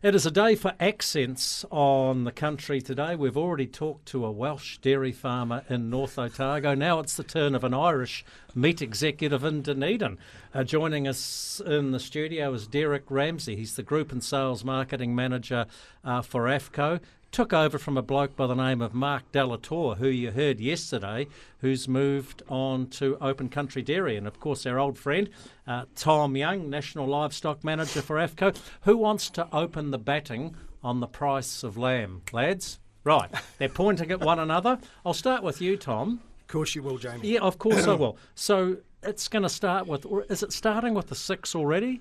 It is a day for accents on the country today. We've already talked to a Welsh dairy farmer in North Otago. Now it's the turn of an Irish meat executive in Dunedin. Uh, joining us in the studio is Derek Ramsay. He's the Group and Sales Marketing Manager uh, for Affco took over from a bloke by the name of Mark de Lautour, who you heard yesterday, who's moved on to Open Country Dairy. And of course, our old friend, uh, Tom Young, National Livestock Manager for Affco, who wants to open the batting on the price of lamb. Lads, right, they're pointing at one another. I'll start with you, Tom. Of course you will, Jamie. Yeah, of course I will. So it's going to start with, is it starting with the six already?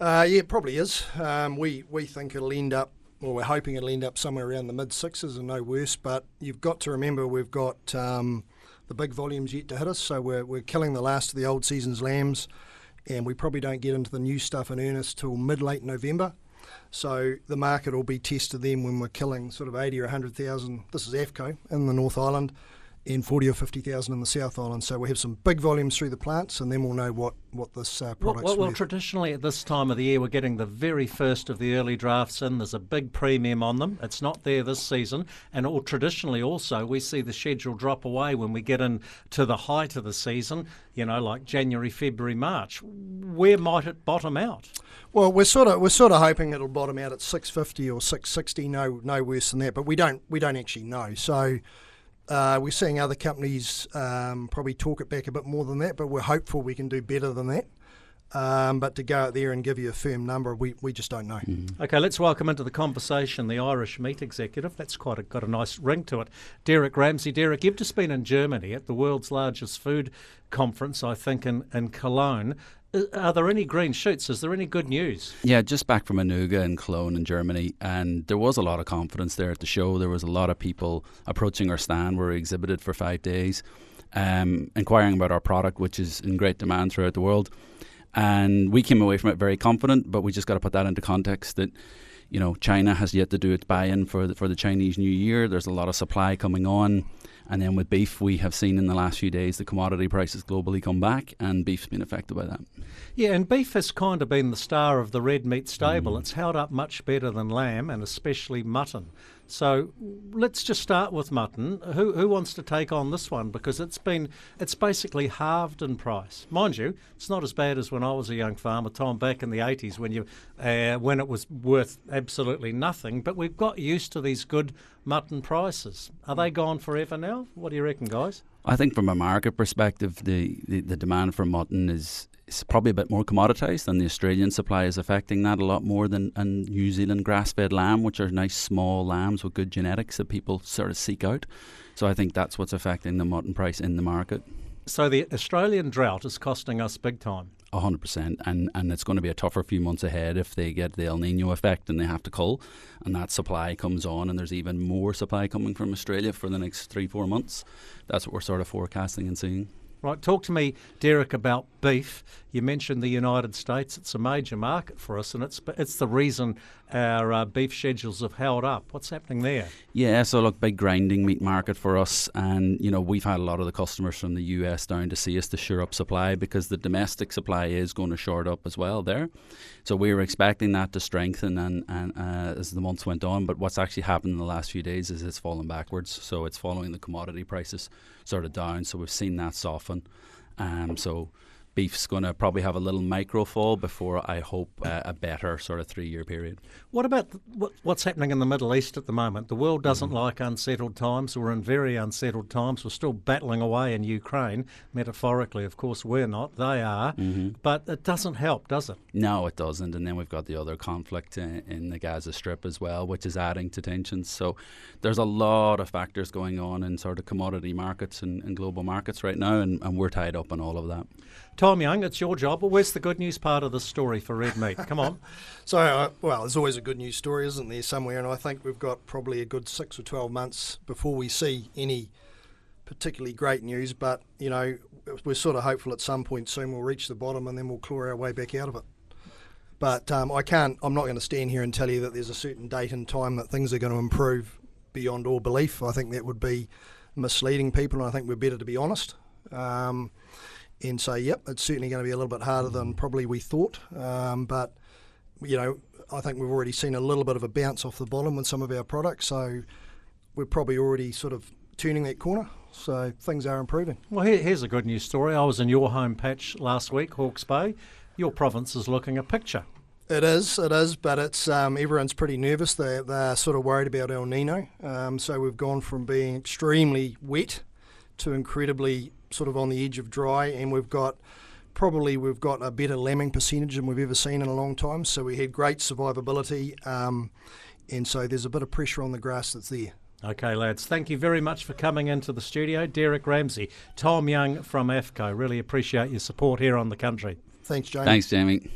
Uh, yeah, it probably is. Um, we, we think it'll end up well, we're hoping it'll end up somewhere around the mid sixes and no worse. But you've got to remember we've got um, the big volumes yet to hit us, so we're, we're killing the last of the old season's lambs, and we probably don't get into the new stuff in earnest till mid late November. So the market will be tested then when we're killing sort of 80 or 100,000. This is Affco in the North Island and 40 or 50,000 in the South Island. So we have some big volumes through the plants, and then we'll know what, what this uh, product's well, well, well, traditionally at this time of the year, we're getting the very first of the early drafts in. There's a big premium on them. It's not there this season. And all, traditionally also, we see the schedule drop away when we get into the height of the season, you know, like January, February, March. Where might it bottom out? Well, we're sort of we're sort of hoping it'll bottom out at 650 or 660, no no worse than that. But we don't we don't actually know. So uh, we're seeing other companies um, probably talk it back a bit more than that, but we're hopeful we can do better than that. Um, but to go out there and give you a firm number, we, we just don't know. Mm. Okay, let's welcome into the conversation the Irish meat executive. That's quite a, got a nice ring to it. Derek Ramsay. Derek, you've just been in Germany at the world's largest food conference, I think, in, in Cologne. Uh, are there any green shoots? Is there any good news? Yeah, just back from Anuga in Cologne in Germany, and there was a lot of confidence there at the show. There was a lot of people approaching our stand where we exhibited for five days, um, inquiring about our product, which is in great demand throughout the world. And we came away from it very confident, but we just got to put that into context that you know China has yet to do its buy-in for the, for the Chinese New Year. There's a lot of supply coming on. And then with beef, we have seen in the last few days the commodity prices globally come back, and beef's been affected by that. Yeah, and beef has kind of been the star of the red meat stable. Mm. It's held up much better than lamb, and especially mutton. So let's just start with mutton. Who who wants to take on this one? Because it's been it's basically halved in price. Mind you, it's not as bad as when I was a young farmer, Tom, back in the eighties when you uh, when it was worth absolutely nothing. But we've got used to these good mutton prices. Are they gone forever now? What do you reckon, guys? I think from a market perspective, the, the, the demand for mutton is it's probably a bit more commoditized and the Australian supply is affecting that a lot more than and New Zealand grass fed lamb, which are nice small lambs with good genetics that people sort of seek out. So I think that's what's affecting the mutton price in the market. So the Australian drought is costing us big time. Hundred percent, and and it's going to be a tougher few months ahead if they get the El Nino effect and they have to cull, and that supply comes on, and there's even more supply coming from Australia for the next three four months. That's what we're sort of forecasting and seeing. Right, talk to me, Derek, about beef. You mentioned the United States; it's a major market for us, and it's it's the reason our uh, beef schedules have held up. What's happening there? Yeah, so look, big grinding meat market for us, and you know we've had a lot of the customers from the US down to see us to shore up supply because the domestic supply is going to short up as well there. So we were expecting that to strengthen and, and uh, as the months went on, but what's actually happened in the last few days is it's fallen backwards. So it's following the commodity prices sort of down. So we've seen that soften. Um, so beef's going to probably have a little micro fall before I hope uh, a better sort of three year period. What about what, what's happening in the Middle East at the moment? The world doesn't mm. like unsettled times. We're in very unsettled times. We're still battling away in Ukraine, metaphorically. Of course, we're not. They are. Mm-hmm. But it doesn't help, does it? No, it doesn't. And then we've got the other conflict in, in the Gaza Strip as well, which is adding to tensions. So there's a lot of factors going on in sort of commodity markets and, and global markets right now, and, and we're tied up in all of that. Tom Young, it's your job. But where's the good news part of the story for red meat? Come on. so, uh, well, there's always a good news story, isn't there, somewhere? And I think we've got probably a good six or 12 months before we see any particularly great news. But, you know, we're sort of hopeful at some point soon we'll reach the bottom and then we'll claw our way back out of it. But um, I can't, I'm not going to stand here and tell you that there's a certain date and time that things are going to improve beyond all belief. I think that would be misleading people, and I think we're better to be honest. Um, and say, yep, it's certainly going to be a little bit harder than probably we thought. Um, but you know, I think we've already seen a little bit of a bounce off the bottom with some of our products. So we're probably already sort of turning that corner. So things are improving. Well, here, here's a good news story. I was in your home patch last week, Hawke's Bay. Your province is looking a picture. It is, it is, but it's um, everyone's pretty nervous. They they're sort of worried about El Nino. Um, so we've gone from being extremely wet to incredibly sort of on the edge of dry, and we've got probably we've got a better lambing percentage than we've ever seen in a long time. So we had great survivability, um, and so there's a bit of pressure on the grass that's there. Okay, lads, thank you very much for coming into the studio. Derek Ramsay, Tom Young from Affco. Really appreciate your support here on the country. Thanks, Jamie. Thanks, Jamie.